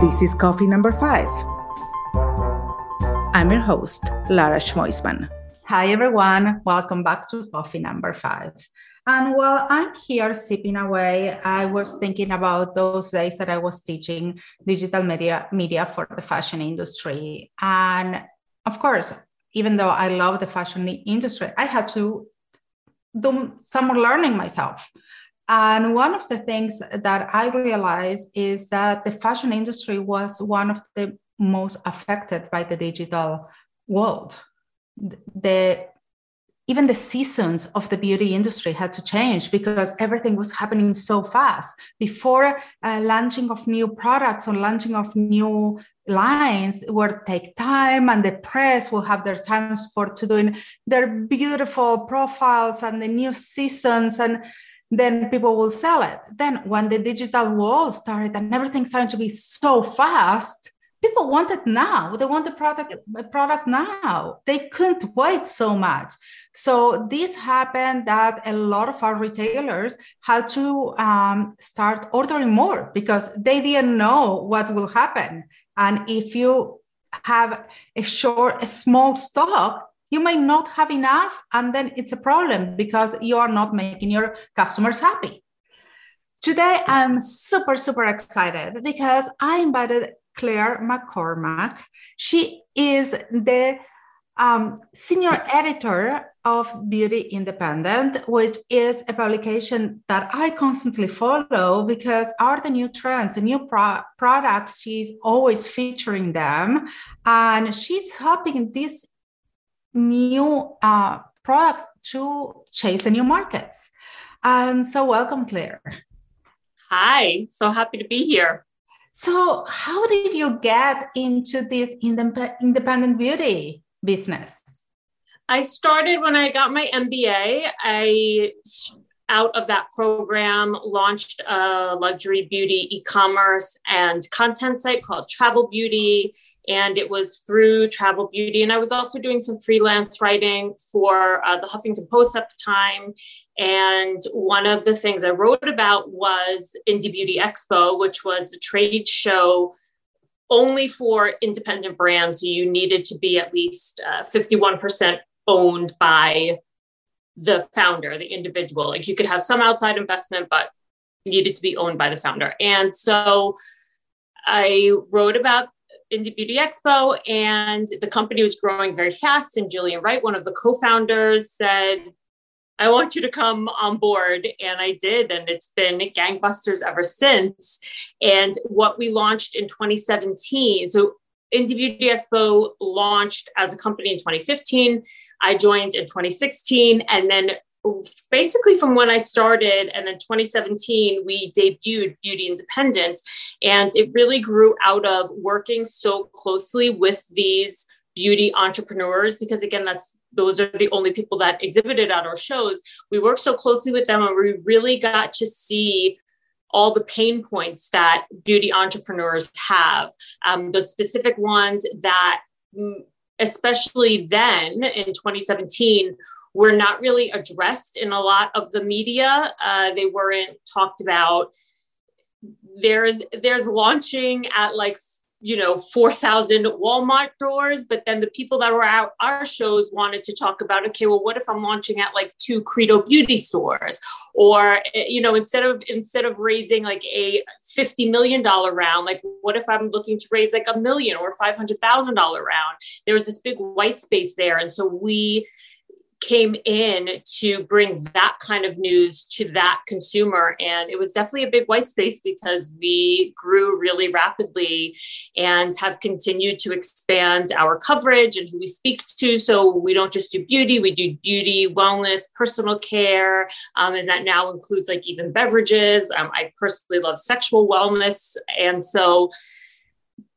This is coffee number five. I'm your host, Lara Schmoisman. Hi, everyone. Welcome back to coffee number five. And while I'm here sipping away, I was thinking about those days that I was teaching digital media, media for the fashion industry. And of course, even though I love the fashion industry, I had to do some more learning myself. And one of the things that I realized is that the fashion industry was one of the most affected by the digital world. The even the seasons of the beauty industry had to change because everything was happening so fast. Before uh, launching of new products or launching of new lines will take time and the press will have their times for to doing their beautiful profiles and the new seasons and then people will sell it. Then when the digital world started and everything started to be so fast, people want it now. They want the product, product now. They couldn't wait so much. So this happened that a lot of our retailers had to um, start ordering more because they didn't know what will happen. And if you have a short, a small stock, you may not have enough and then it's a problem because you are not making your customers happy today i'm super super excited because i invited claire mccormack she is the um, senior editor of Beauty Independent, which is a publication that I constantly follow because are the new trends, the new pro- products. She's always featuring them, and she's helping these new uh, products to chase new markets. And so, welcome, Claire. Hi, so happy to be here. So, how did you get into this indep- independent beauty business? I started when I got my MBA. I out of that program launched a luxury beauty e-commerce and content site called Travel Beauty and it was through Travel Beauty. And I was also doing some freelance writing for uh, the Huffington Post at the time. And one of the things I wrote about was Indie Beauty Expo, which was a trade show only for independent brands. You needed to be at least uh, 51% owned by the founder, the individual. Like you could have some outside investment, but needed to be owned by the founder. And so I wrote about Indie Beauty Expo, and the company was growing very fast. And Jillian Wright, one of the co-founders, said, "I want you to come on board," and I did, and it's been gangbusters ever since. And what we launched in 2017, so Indie Beauty Expo launched as a company in 2015. I joined in 2016, and then basically from when I started and then 2017 we debuted Beauty Independent and it really grew out of working so closely with these beauty entrepreneurs because again that's those are the only people that exhibited at our shows. We worked so closely with them and we really got to see all the pain points that beauty entrepreneurs have. Um, the specific ones that mm, especially then in 2017 were not really addressed in a lot of the media. Uh, they weren't talked about. There's there's launching at like you know 4000 walmart doors but then the people that were at our shows wanted to talk about okay well what if i'm launching at like two credo beauty stores or eh, you know instead of instead of raising like a 50 million dollar round like what if i'm looking to raise like a million or 500000 dollar round there was this big white space there and so we came in to bring that kind of news to that consumer. And it was definitely a big white space because we grew really rapidly and have continued to expand our coverage and who we speak to. So we don't just do beauty, we do beauty, wellness, personal care. Um, and that now includes like even beverages. Um, I personally love sexual wellness. And so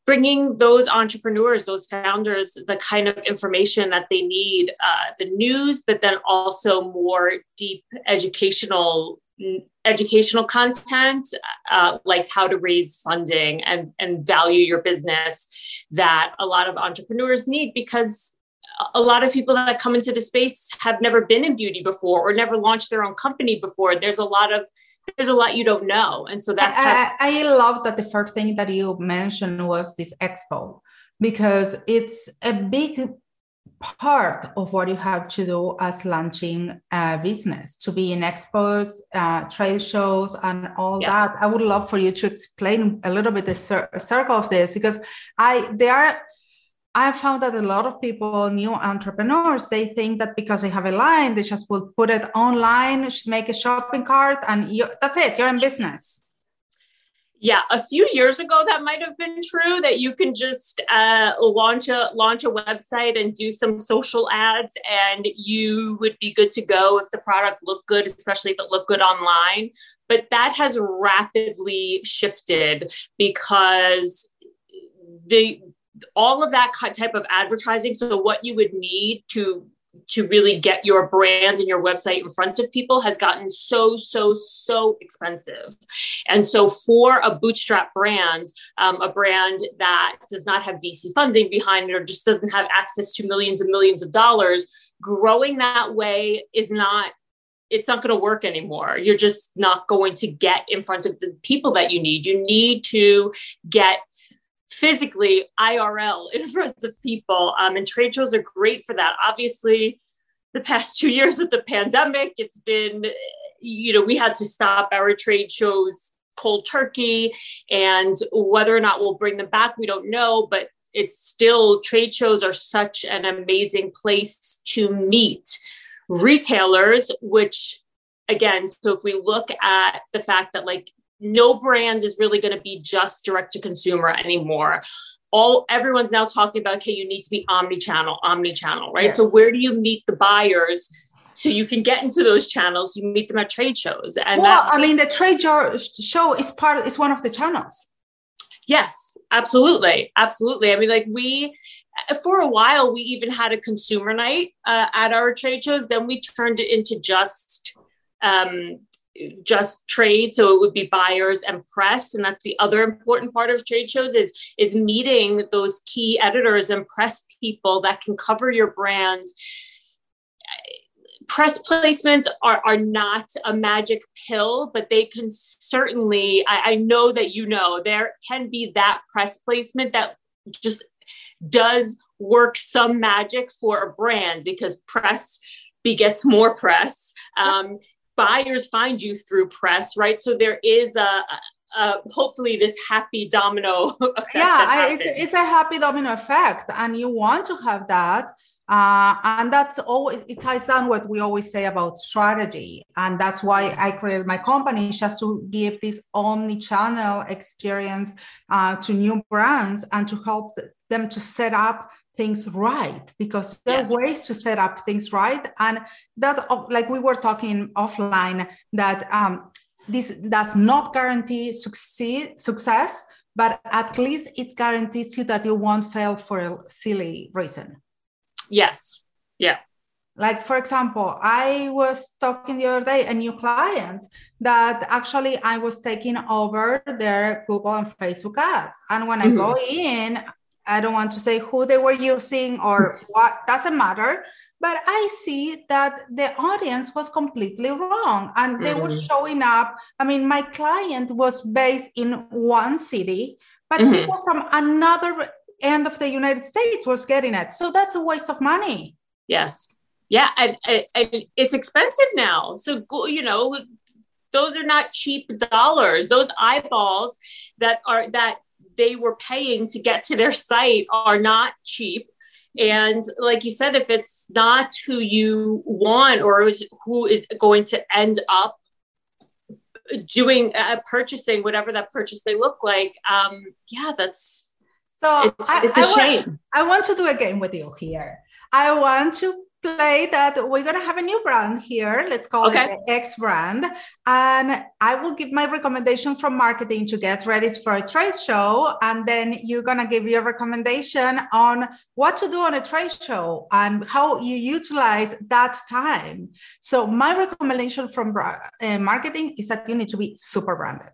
bringing those entrepreneurs, those founders, the kind of information that they need, uh, the news, but then also more deep educational educational content uh, like how to raise funding and, and value your business that a lot of entrepreneurs need because a lot of people that come into the space have never been in beauty before or never launched their own company before. There's a lot of there's a lot you don't know. And so that's I, I love that the first thing that you mentioned was this expo because it's a big part of what you have to do as launching a business to be in expos uh, trade shows and all yeah. that i would love for you to explain a little bit the cir- circle of this because i there are I found that a lot of people, new entrepreneurs, they think that because they have a line, they just will put it online, make a shopping cart, and you, that's it. You're in business yeah a few years ago that might have been true that you can just uh, launch a launch a website and do some social ads and you would be good to go if the product looked good especially if it looked good online but that has rapidly shifted because the all of that type of advertising. So what you would need to to really get your brand and your website in front of people has gotten so so so expensive. And so for a bootstrap brand um, a brand that does not have vc funding behind it or just doesn't have access to millions and millions of dollars growing that way is not it's not going to work anymore. You're just not going to get in front of the people that you need. You need to get physically IRL in front of people. Um, and trade shows are great for that. Obviously, the past two years with the pandemic, it's been, you know, we had to stop our trade shows cold turkey. And whether or not we'll bring them back, we don't know. But it's still, trade shows are such an amazing place to meet retailers, which again, so if we look at the fact that like no brand is really going to be just direct to consumer anymore. All everyone's now talking about okay you need to be omni-channel omni-channel right? Yes. so where do you meet the buyers? So you can get into those channels you meet them at trade shows and well i mean the trade show is part of, is one of the channels. Yes absolutely absolutely. I mean like we for a while we even had a consumer night uh, at our trade shows then we turned it into just um, just trade so it would be buyers and press and that's the other important part of trade shows is is meeting those key editors and press people that can cover your brand. Press placements are, are not a magic pill but they can certainly I, I know that you know there can be that press placement that just does work some magic for a brand because press begets more press. Um, buyers find you through press, right? So there is a, uh, hopefully this happy domino effect. Yeah, I, it's, it's a happy domino effect, and you want to have that. Uh, and that's always it ties down what we always say about strategy and that's why i created my company just to give this omni-channel experience uh, to new brands and to help them to set up things right because there yes. are ways to set up things right and that like we were talking offline that um, this does not guarantee succeed success but at least it guarantees you that you won't fail for a silly reason yes yeah like for example i was talking the other day a new client that actually i was taking over their google and facebook ads and when mm-hmm. i go in I don't want to say who they were using or what, doesn't matter. But I see that the audience was completely wrong and they mm-hmm. were showing up. I mean, my client was based in one city, but mm-hmm. people from another end of the United States was getting it. So that's a waste of money. Yes. Yeah. And, and, and it's expensive now. So, you know, those are not cheap dollars. Those eyeballs that are, that they were paying to get to their site are not cheap. And like you said, if it's not who you want or who is going to end up doing uh, purchasing whatever that purchase may look like, um, yeah, that's so it's, I, it's a I shame. Want, I want to do a game with you here. I want to play that we're going to have a new brand here. Let's call okay. it the X brand. And I will give my recommendation from marketing to get ready for a trade show. And then you're going to give your recommendation on what to do on a trade show and how you utilize that time. So, my recommendation from uh, marketing is that you need to be super branded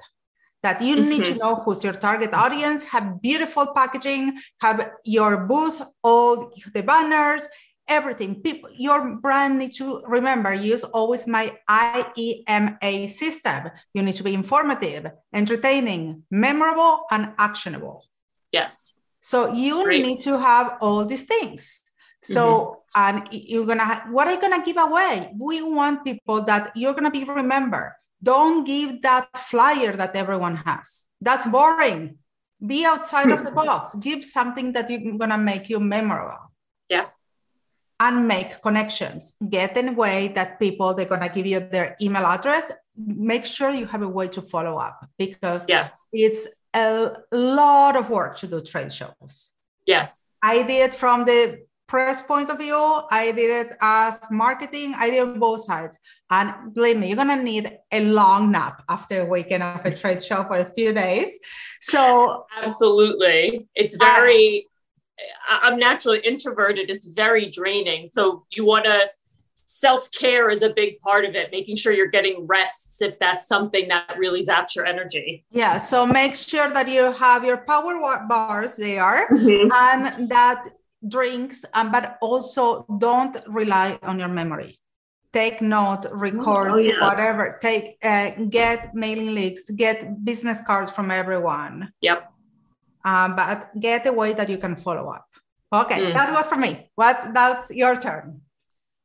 that you mm-hmm. need to mm-hmm. know who's your target audience have beautiful packaging have your booth all the banners everything. People, your brand needs to remember, use always my IEMA system. You need to be informative, entertaining, memorable, and actionable. Yes. So you Great. need to have all these things. So mm-hmm. and you're gonna what are you gonna give away? We want people that you're gonna be remembered. Don't give that flyer that everyone has. That's boring. Be outside of the box. Give something that you're gonna make you memorable. And make connections. Get in a way that people they're gonna give you their email address. Make sure you have a way to follow up because yes, it's a lot of work to do trade shows. Yes. I did from the press point of view, I did it as marketing, I did both sides. And believe me, you're gonna need a long nap after waking up a trade show for a few days. So absolutely. It's very I'm naturally introverted. It's very draining. So you wanna self-care is a big part of it making sure you're getting rests if that's something that really zaps your energy yeah so make sure that you have your power bars there mm-hmm. and that drinks, um, but also don't rely on your memory. Take note, record, oh, yeah. whatever. Take uh, get mailing lists, get business cards from everyone. Yep. Um, but get a way that you can follow up. Okay, mm. that was for me. What? That's your turn.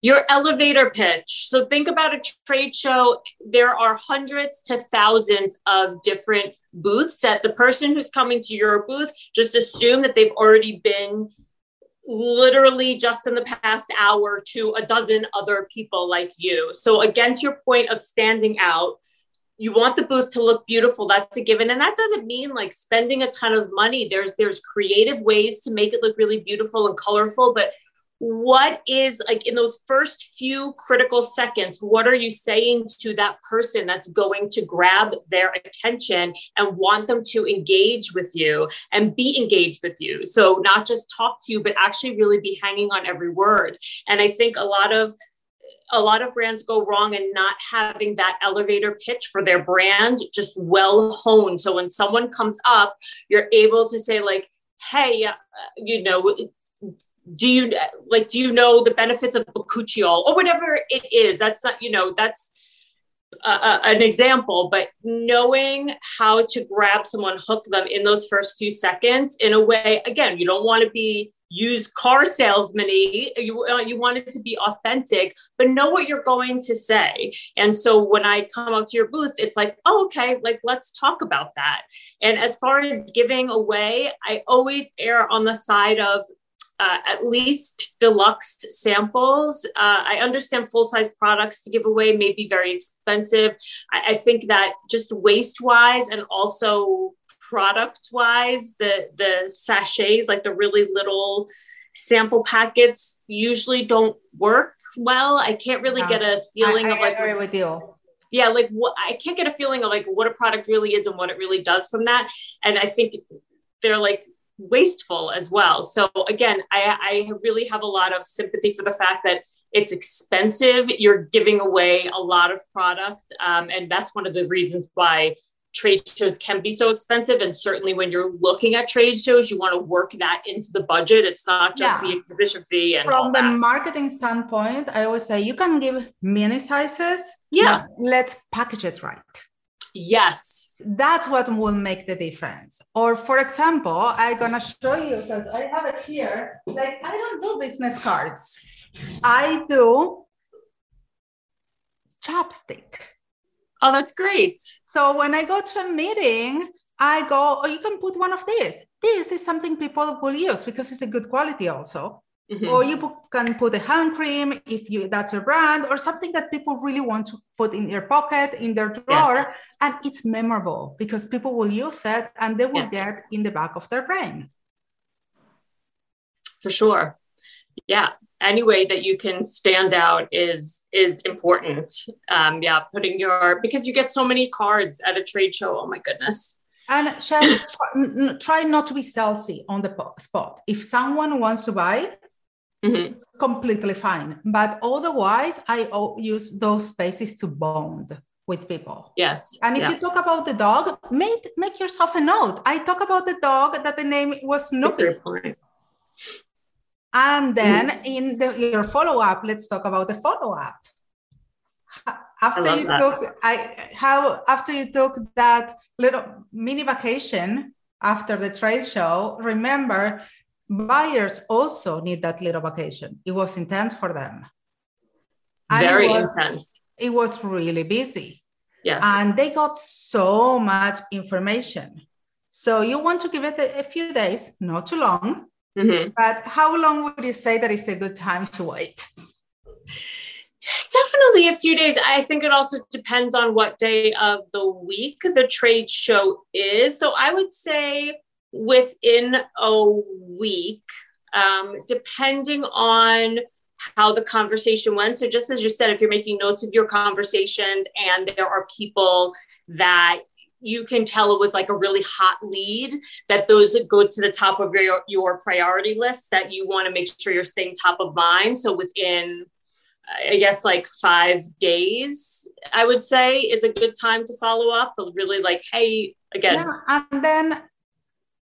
Your elevator pitch. So think about a trade show. There are hundreds to thousands of different booths that the person who's coming to your booth just assume that they've already been literally just in the past hour to a dozen other people like you. So, again, to your point of standing out, you want the booth to look beautiful that's a given. And that doesn't mean like spending a ton of money. There's there's creative ways to make it look really beautiful and colorful but what is like in those first few critical seconds what are you saying to that person that's going to grab their attention and want them to engage with you and be engaged with you? So not just talk to you but actually really be hanging on every word. And i think a lot of a lot of brands go wrong in not having that elevator pitch for their brand just well honed. So when someone comes up you're able to say like hey uh, you know do you like do you know the benefits of bakuchiol or whatever it is. That's not you know that's an example but knowing how to grab someone hook them in those first few seconds in a way again you don't want to be used car salesman you, uh, you want it to be authentic but know what you're going to say and so when i come up to your booth it's like oh, okay like let's talk about that and as far as giving away i always err on the side of uh, at least deluxe samples. Uh, I understand full size products to give away may be very expensive. I, I think that just waste wise and also product wise, the the sachets, like the really little sample packets, usually don't work well. I can't really get a feeling I, of like agree with you. Yeah, like what I can't get a feeling of like what a product really is and what it really does from that. And I think they're like wasteful as well. So again, I, I really have a lot of sympathy for the fact that it's expensive. You're giving away a lot of product, um, and that's one of the reasons why trade shows can be so expensive. And certainly, when you're looking at trade shows, you want to work that into the budget. It's not just yeah. the exhibition fee. And from the that. marketing standpoint, I always say you can give mini sizes. Yeah, let's package it right. Yes. That's what will make the difference. Or for example, I'm gonna show you because I have it here. Like I don't do business cards. I do chapstick. Oh, that's great. So when I go to a meeting, I go, oh, you can put one of these. This is something people will use because it's a good quality also. Mm-hmm. Or you can put a hand cream if you that's your brand, or something that people really want to put in their pocket, in their drawer, and it's memorable because people will use it and they will get in the back of their brain. For sure. Yeah. Any way that you can stand out is is important. Um, yeah, putting your because you get so many cards at a trade show. Oh my goodness. And try, try not to be salesy on the spot. If someone wants to buy, Mm-hmm. It's completely fine. But otherwise, I use those spaces to bond with people. Yes. And if yeah. you talk about the dog, make make yourself a note. I talk about the dog that the name was Snoopy. And then mm. in the, your follow up, let's talk about the follow up. After you that. took, I how after you took that little mini vacation after the trade show, remember buyers also need that little vacation. It was intense for them. Very it was, intense. It was really busy. Yes. And they got so much information. So you want to give it a, a few days, not too long. Mm-hmm. But how long would you say that is a good time to wait? Definitely a few days. I think it also depends on what day of the week the trade show is. So I would say within a week, um, depending on how the conversation went. So, just as you said, if you're making notes of your conversations and there are people that you can tell it was like a really hot lead that those go to the top of your your priority list that you want to make sure you're staying top of mind so within i guess like five days i would say is a good time to follow up but really like hey again yeah, and then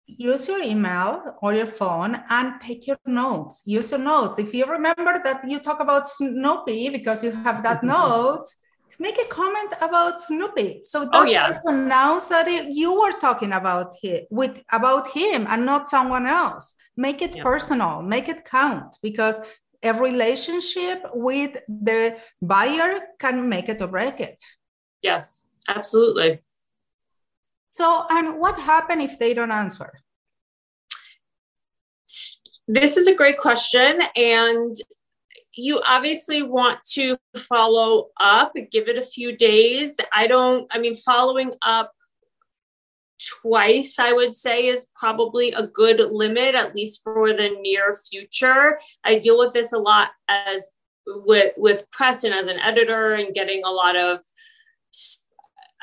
use your email or your phone and take your notes. Use your notes. If you remember that you talk about Snoopy because you have that note, make a comment about Snoopy. So oh, that oh, yeah. person knows that you were talking about him with about him and not someone else. Make it yeah. personal, make it count because a relationship with the buyer can make it or break it. Yes, absolutely. So, and what happens if they don't answer? This is a great question. And you obviously want to follow up, give it a few days. I don't, I mean, following up twice, I would say, is probably a good limit, at least for the near future. I deal with this a lot as with with press and as an editor and getting a lot of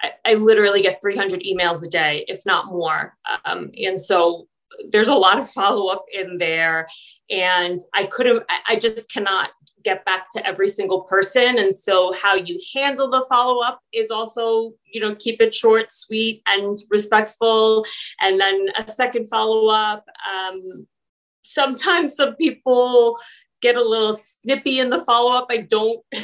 I, I literally get 300 emails a day, if not more. Um, and so there's a lot of follow up in there. And I couldn't, I just cannot get back to every single person. And so how you handle the follow up is also, you know, keep it short, sweet, and respectful. And then a second follow up. Um, sometimes some people get a little snippy in the follow up. I don't.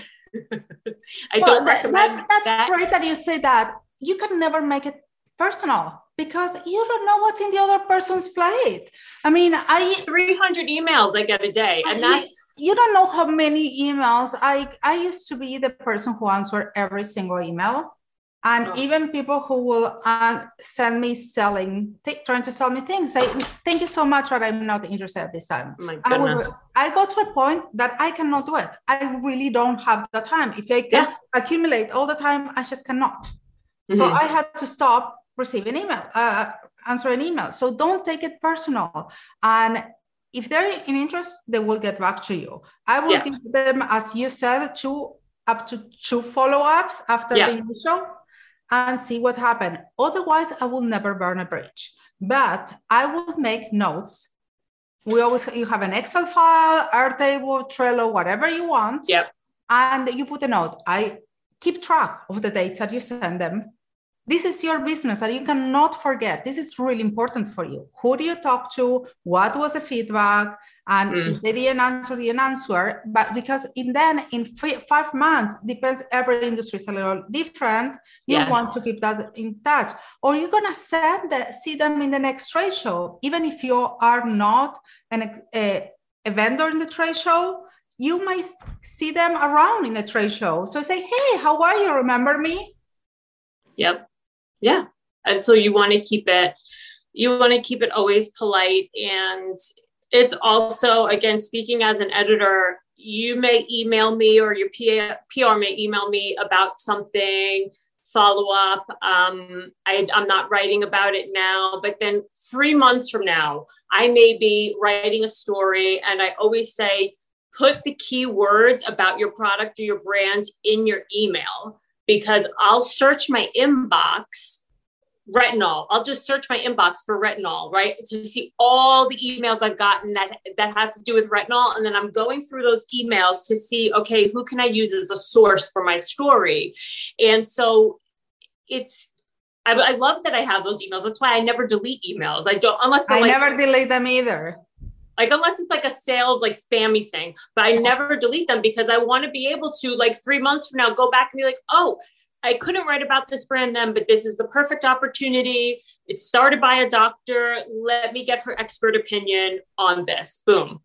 I well, don't recommend that's, that's that. great that you say that. You can never make it personal because you don't know what's in the other person's plate. I mean, I 300 emails I get a day, and that's you don't know how many emails. I I used to be the person who answered every single email, and oh. even people who will uh, send me selling, th- trying to sell me things. Say, thank you so much, but I'm not interested at this time. My goodness. I, will, I got to a point that I cannot do it. I really don't have the time. If I can yeah. accumulate all the time, I just cannot. Mm-hmm. So I had to stop receiving email, uh, answer an email. So don't take it personal. And if they're in interest, they will get back to you. I will yeah. give them, as you said, two up to two follow-ups after yeah. the initial and see what happened. Otherwise, I will never burn a bridge. But I will make notes. We always you have an Excel file, Airtable, Trello, whatever you want. Yep. And you put a note. I keep track of the dates that you send them. This is your business and you cannot forget. This is really important for you. Who do you talk to? What was the feedback? and mm. if they didn't answer, didn't answer. But because in then in five months, depends every industry is a little different. You yes. want to keep that in touch, or you're gonna send the, see them in the next trade show, even if you are not an, a, a vendor in the trade show. You might see them around in the trade show. So say, hey, how are you? Remember me? Yep. Yeah. And so you want to keep it you want to keep it always polite. And it's also again speaking as an editor you may email me or your pr may email me about something follow up um, I, i'm not writing about it now but then three months from now i may be writing a story and i always say put the key words about your product or your brand in your email because i'll search my inbox retinol. I'll just search my inbox for retinol, right? To see all the emails I've gotten that that has to do with retinol. And then I'm going through those emails to see, okay, who can I use as a source for my story? And so it's I, I love that I have those emails. That's why I never delete emails. I don't unless I like, never delete them either. Like unless it's like a sales like spammy thing but i never delete them because i want to be able to like three months from now go back and be like oh I couldn't write about this brand then, but this is the perfect opportunity. It's started by a doctor. Let me get her expert opinion on this. Boom.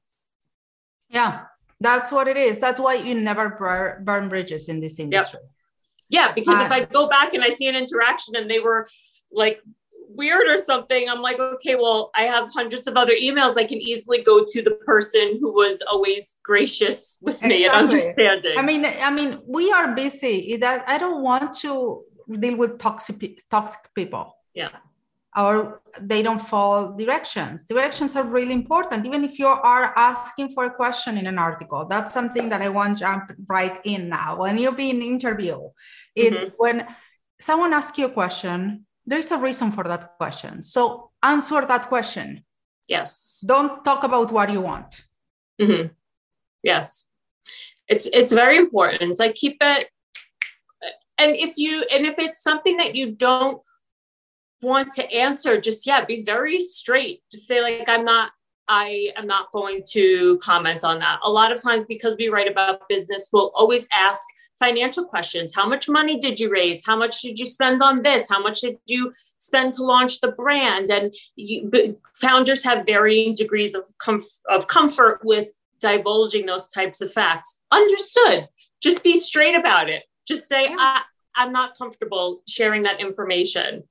Yeah, that's what it is. That's why you never burn bridges in this industry. Yep. Yeah, because uh, if I go back and I see an interaction and they were like weird or something, I'm like, okay, well, I have hundreds of other emails. I can easily go to the person who was always gracious with exactly. me and understanding. I mean, I mean, we are busy. That I don't want to deal with toxic toxic people. Yeah. Or they don't follow directions. Directions are really important. Even if you are asking for a question in an article, that's something that I want to jump right in now. When you be in interview, it's mm-hmm. when someone asks you a question there's a reason for that question. So answer that question. Yes. Don't talk about what you want. Mm-hmm. Yes. It's it's very important. It's like keep it and if you and if it's something that you don't want to answer, just yeah, be very straight. Just say like I'm not I am not going to comment on that. A lot of times because we write about business, we'll always ask financial questions. How much money did you raise? How much did you spend on this? How much did you spend to launch the brand? And you, founders have varying degrees of, comf- of comfort with divulging those types of facts. Understood. Just be straight about it. Just say, yeah. I, I'm not comfortable sharing that information.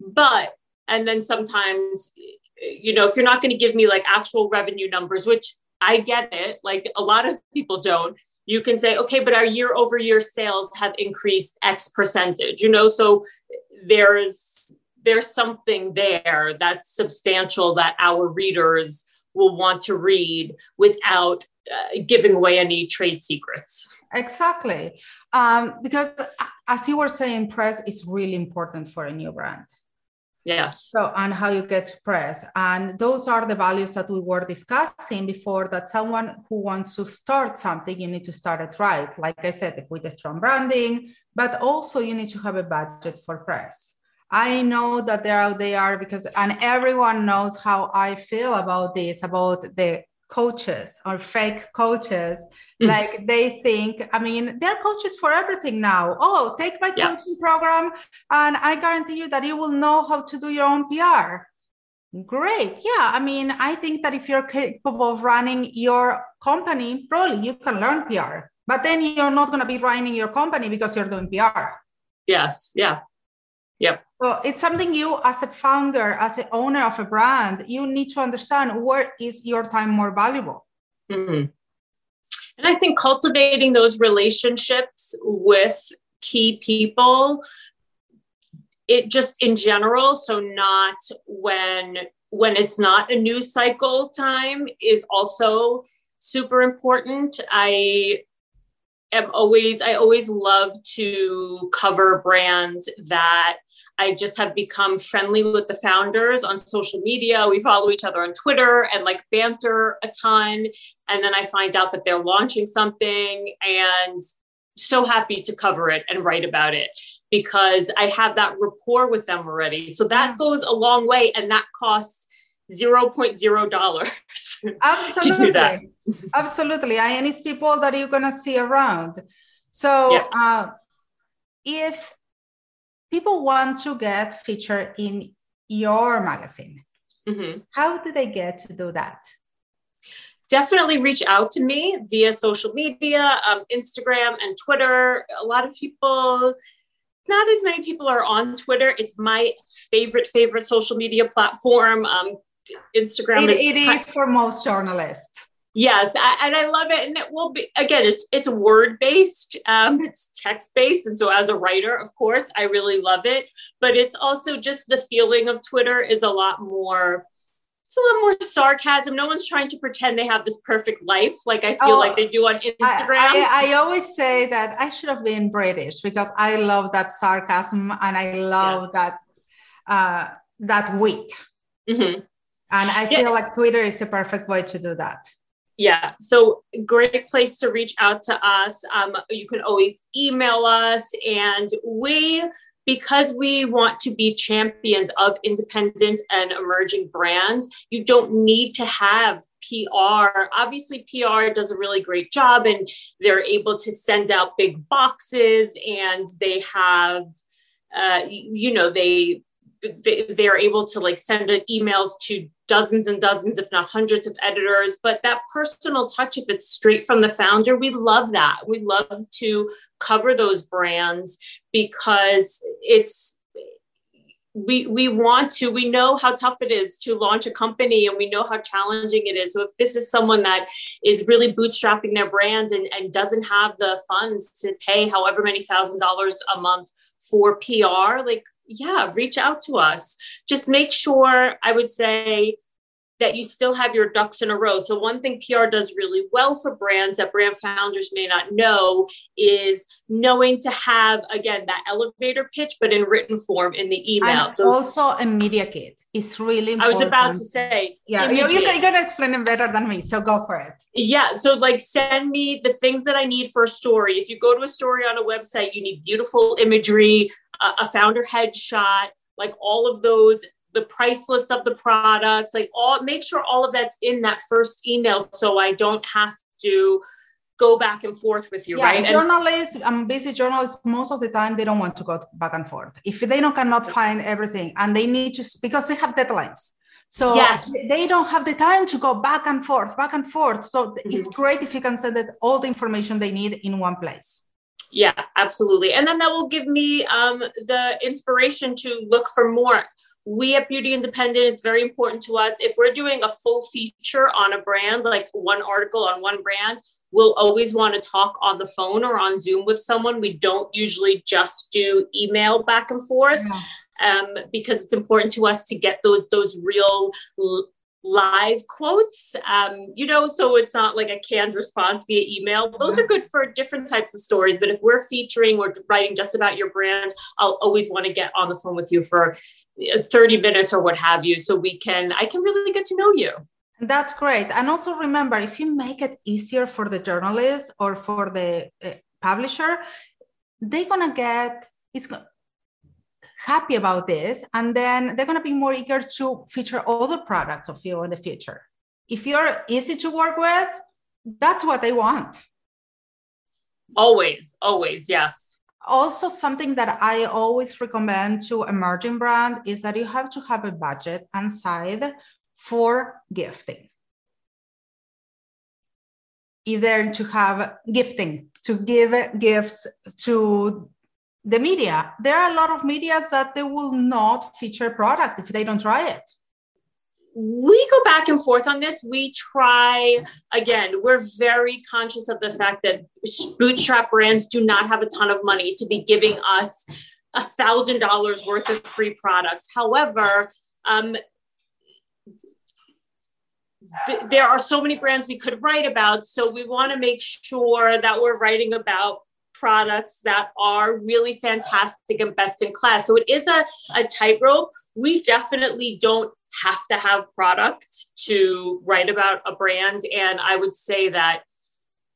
But, and then sometimes, you know, if you're not going to give me like actual revenue numbers, which I get it, like a lot of people don't, you can say, okay, but our year over year sales have increased X percentage, you know, so there's there's something there that's substantial that our readers will want to read without uh, giving away any trade secrets. Exactly. Um, because as you were saying, press is really important for a new brand. Yes. So, and how you get to press. And those are the values that we were discussing before that someone who wants to start something, you need to start it right. Like I said, with a strong branding, but also you need to have a budget for press. I know that there they are because, and everyone knows how I feel about this, about the coaches or fake coaches mm. like they think i mean they're coaches for everything now. Oh take my yeah. coaching program and i guarantee you that you will know how to do your own pr great. Yeah i mean i think that if you're capable of running your company probably you can learn pr but then you're not going to be running your company because you're doing pr yes yeah Yep. So it's something you, as a founder, as an owner of a brand, you need to understand where is your time more valuable. Mm-hmm. And I think cultivating those relationships with key people, it just in general, so not when when it's not a news cycle time, is also super important. I am always I always love to cover brands that I just have become friendly with the founders on social media. We follow each other on Twitter and like banter a ton. And then I find out that they're launching something and so happy to cover it and write about it because I have that rapport with them already. So that goes a long way and that costs zero point zero dollars. Absolutely. Absolutely. And it's people that you're gonna see around. So yeah. uh, if people want to get featured in your magazine. Mm-hmm. How do they get to do that? Definitely reach out to me via social media, um, Instagram and Twitter. A lot of people, not as many people are on Twitter. It's my favorite, favorite social media platform. Um, Instagram it, is, it is for most journalists. Yes, I, and I love it. And it will be again, it's it's word based, um, it's text based, and so as a writer, of course, I really love it. But it's also just the feeling of Twitter is a lot more. It's a little more sarcasm. No one's trying to pretend they have this perfect life, like I feel oh, like they do on Instagram. I, I, I, always say that I should have been British because I love that sarcasm and I love yes. that uh, that wit. Mm-hmm. And I feel yeah. like Twitter is the perfect way to do that. Yeah, so great place to reach out to us. Um, you can always email us, and we because we want to be champions of independent and emerging brands, you don't need to have PR. Obviously, PR does a really great job and they're able to send out big boxes and they have, uh, you know, they they, are able to like send emails to dozens and dozens, if not hundreds of editors. But that personal touch, if it's straight from the founder, we love that. We love to cover those brands because it's we we want to we know how tough it is to launch a company and we know how challenging it is so if this is someone that is really bootstrapping their brand and, and doesn't have the funds to pay however many thousand dollars a month for pr like yeah, reach out to us. Just make sure, I would say, that you still have your ducks in a row. So, one thing PR does really well for brands that brand founders may not know is knowing to have, again, that elevator pitch, but in written form in the email. Those, also a media kit. It's really important. I was about to say. Yeah, you, you, you're going to explain it better than me. So, go for it. Yeah. So, like, send me the things that I need for a story. If you go to a story on a website, you need beautiful imagery, a, a founder headshot, like all of those the price list of the products, like all make sure all of that's in that first email so I don't have to go back and forth with you, yeah, right? Journalists, and, um, busy journalists, most of the time they don't want to go back and forth. If they don't cannot find everything and they need to because they have deadlines. So yes. they don't have the time to go back and forth, back and forth. So mm-hmm. it's great if you can send it all the information they need in one place. Yeah, absolutely. And then that will give me um, the inspiration to look for more we at Beauty Independent, it's very important to us. If we're doing a full feature on a brand, like one article on one brand, we'll always want to talk on the phone or on Zoom with someone. We don't usually just do email back and forth. Yeah. Um, because it's important to us to get those those real live quotes. Um, you know so it's not like a canned response via email. Those are good for different types of stories but if we're featuring or writing just about your brand i'll always want to get on the phone with you for 30 minutes or what have you so we can i can really get to know you. That's great. And also remember if you make it easier for the journalist or for the uh, publisher they're gonna get it's happy about this and then they're gonna be more eager to feature other products of you in the future. If you're easy to work with that's what they want. Always always yes. Also something that i always recommend to emerging brand is that you have to have a budget and side for gifting. Either to have gifting to give gifts to the media there are a lot of medias that they will not feature product if they don't try it we go back and forth on this. We try, again, we're very conscious of the fact that bootstrap brands do not have a ton of money to be giving us a thousand dollars worth of free products. However, um, th- there are so many brands we could write about. So we want to make sure that we're writing about products that are really fantastic and best in class. So it is a, a tightrope. We definitely don't have to have product to write about a brand. And I would say that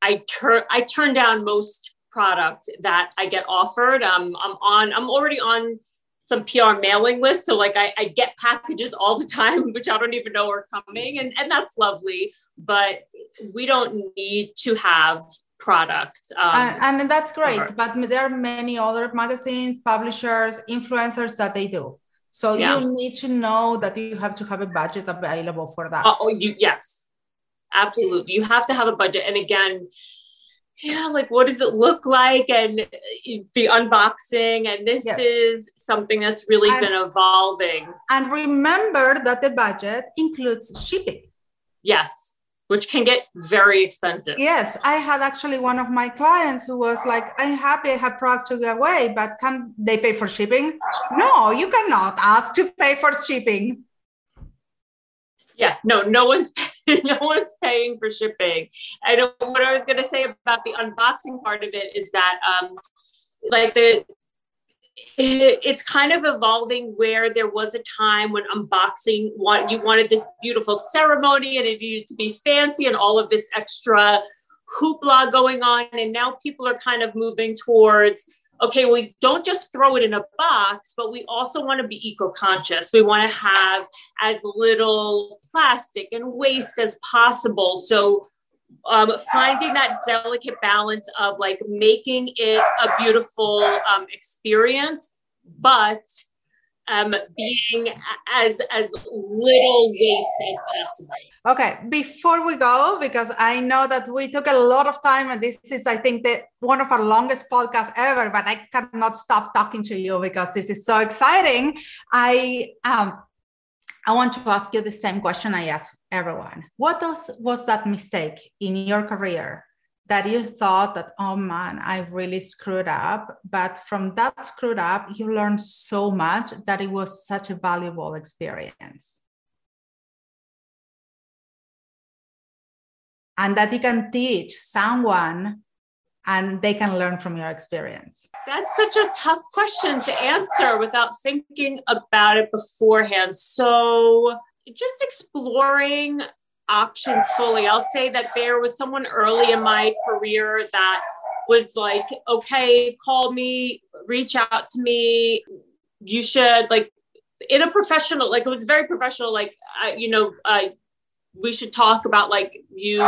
I turn I turn down most product that I get offered. Um, I'm on I'm already on some PR mailing list. So like I, I get packages all the time, which I don't even know are coming. And, and that's lovely. But we don't need to have product. Um, and, and, that's great. But there are many other magazines, publishers, influencers that they do. So yeah. you need to know that you have to have a budget available for that. Oh, you yes, absolutely. You have to have a budget. And again, yeah, like what does it look like? And uh, the unboxing, and this yes. is something that's really and, been evolving. And remember that the budget includes shipping. Yes which can get very expensive. Yes, I had actually one of my clients who was like, I'm happy I have product to give away, but can they pay for shipping? No, you cannot ask to pay for shipping. Yeah, no, no one's no one's paying for shipping. I know what I was gonna say about the unboxing part of it is that um like the it's kind of evolving where there was a time when unboxing what you wanted this beautiful ceremony and it needed to be fancy and all of this extra hoopla going on and now people are kind of moving towards okay, we don't just throw it in a box, but we also want to be eco conscious. We want to have as little plastic and waste as possible. So, um, finding that delicate balance of like making it a beautiful um, experience, but um, being as as little waste as possible. Okay, before we go, because I know that we took a lot of time, and this is, I think, the one of our longest podcasts ever. But I cannot stop talking to you because this is so exciting. I um, I want to ask you the same question I ask everyone. What does, was that mistake in your career that you thought that, oh man, I really screwed up. But from that screwed up, you learned so much that it was such a valuable experience. And that you can teach someone and they can learn from your experience? That's such a tough question to answer without thinking about it beforehand. So, just exploring options fully. I'll say that there was someone early in my career that was like, okay, call me, reach out to me. You should like in a professional, like it was very professional, like, I, you know, uh, we should talk about like you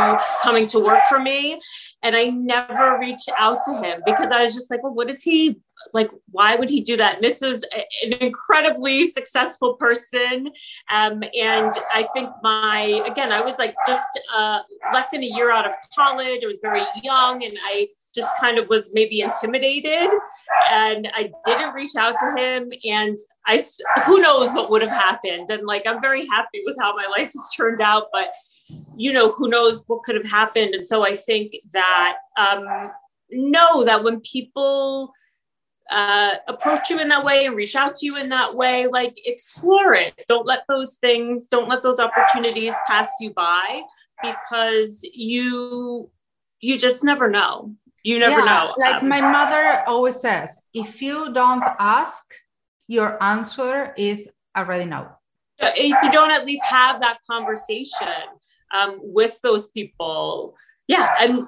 coming to work for me. And I never reached out to him because I was just like, well, what is he like? Why would he do that? And this is an incredibly successful person. Um, and I think my, again, I was like just uh, less than a year out of college. I was very young and I just kind of was maybe intimidated and I didn't reach out to him and I who knows what would have happened and like I'm very happy with how my life has turned out but you know who knows what could have happened and so I think that um know that when people uh, approach you in that way and reach out to you in that way like explore it don't let those things don't let those opportunities pass you by because you you just never know you never yeah, know. Like um, my mother always says, if you don't ask, your answer is already no. If you don't at least have that conversation um, with those people, yeah, and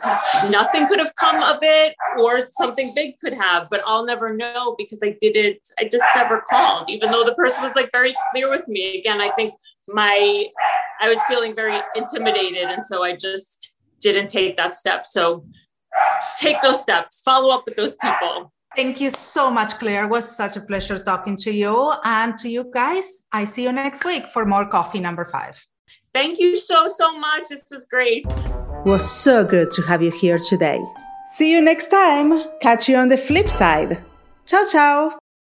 nothing could have come of it, or something big could have, but I'll never know because I didn't. I just never called, even though the person was like very clear with me. Again, I think my I was feeling very intimidated, and so I just didn't take that step. So take those steps, follow up with those people. Thank you so much, Claire. It was such a pleasure talking to you. And to you guys, I see you next week for more coffee number five. Thank you so, so much. This was great. Was so good to have you here today. See you next time. Catch you on the flip side. Ciao, ciao.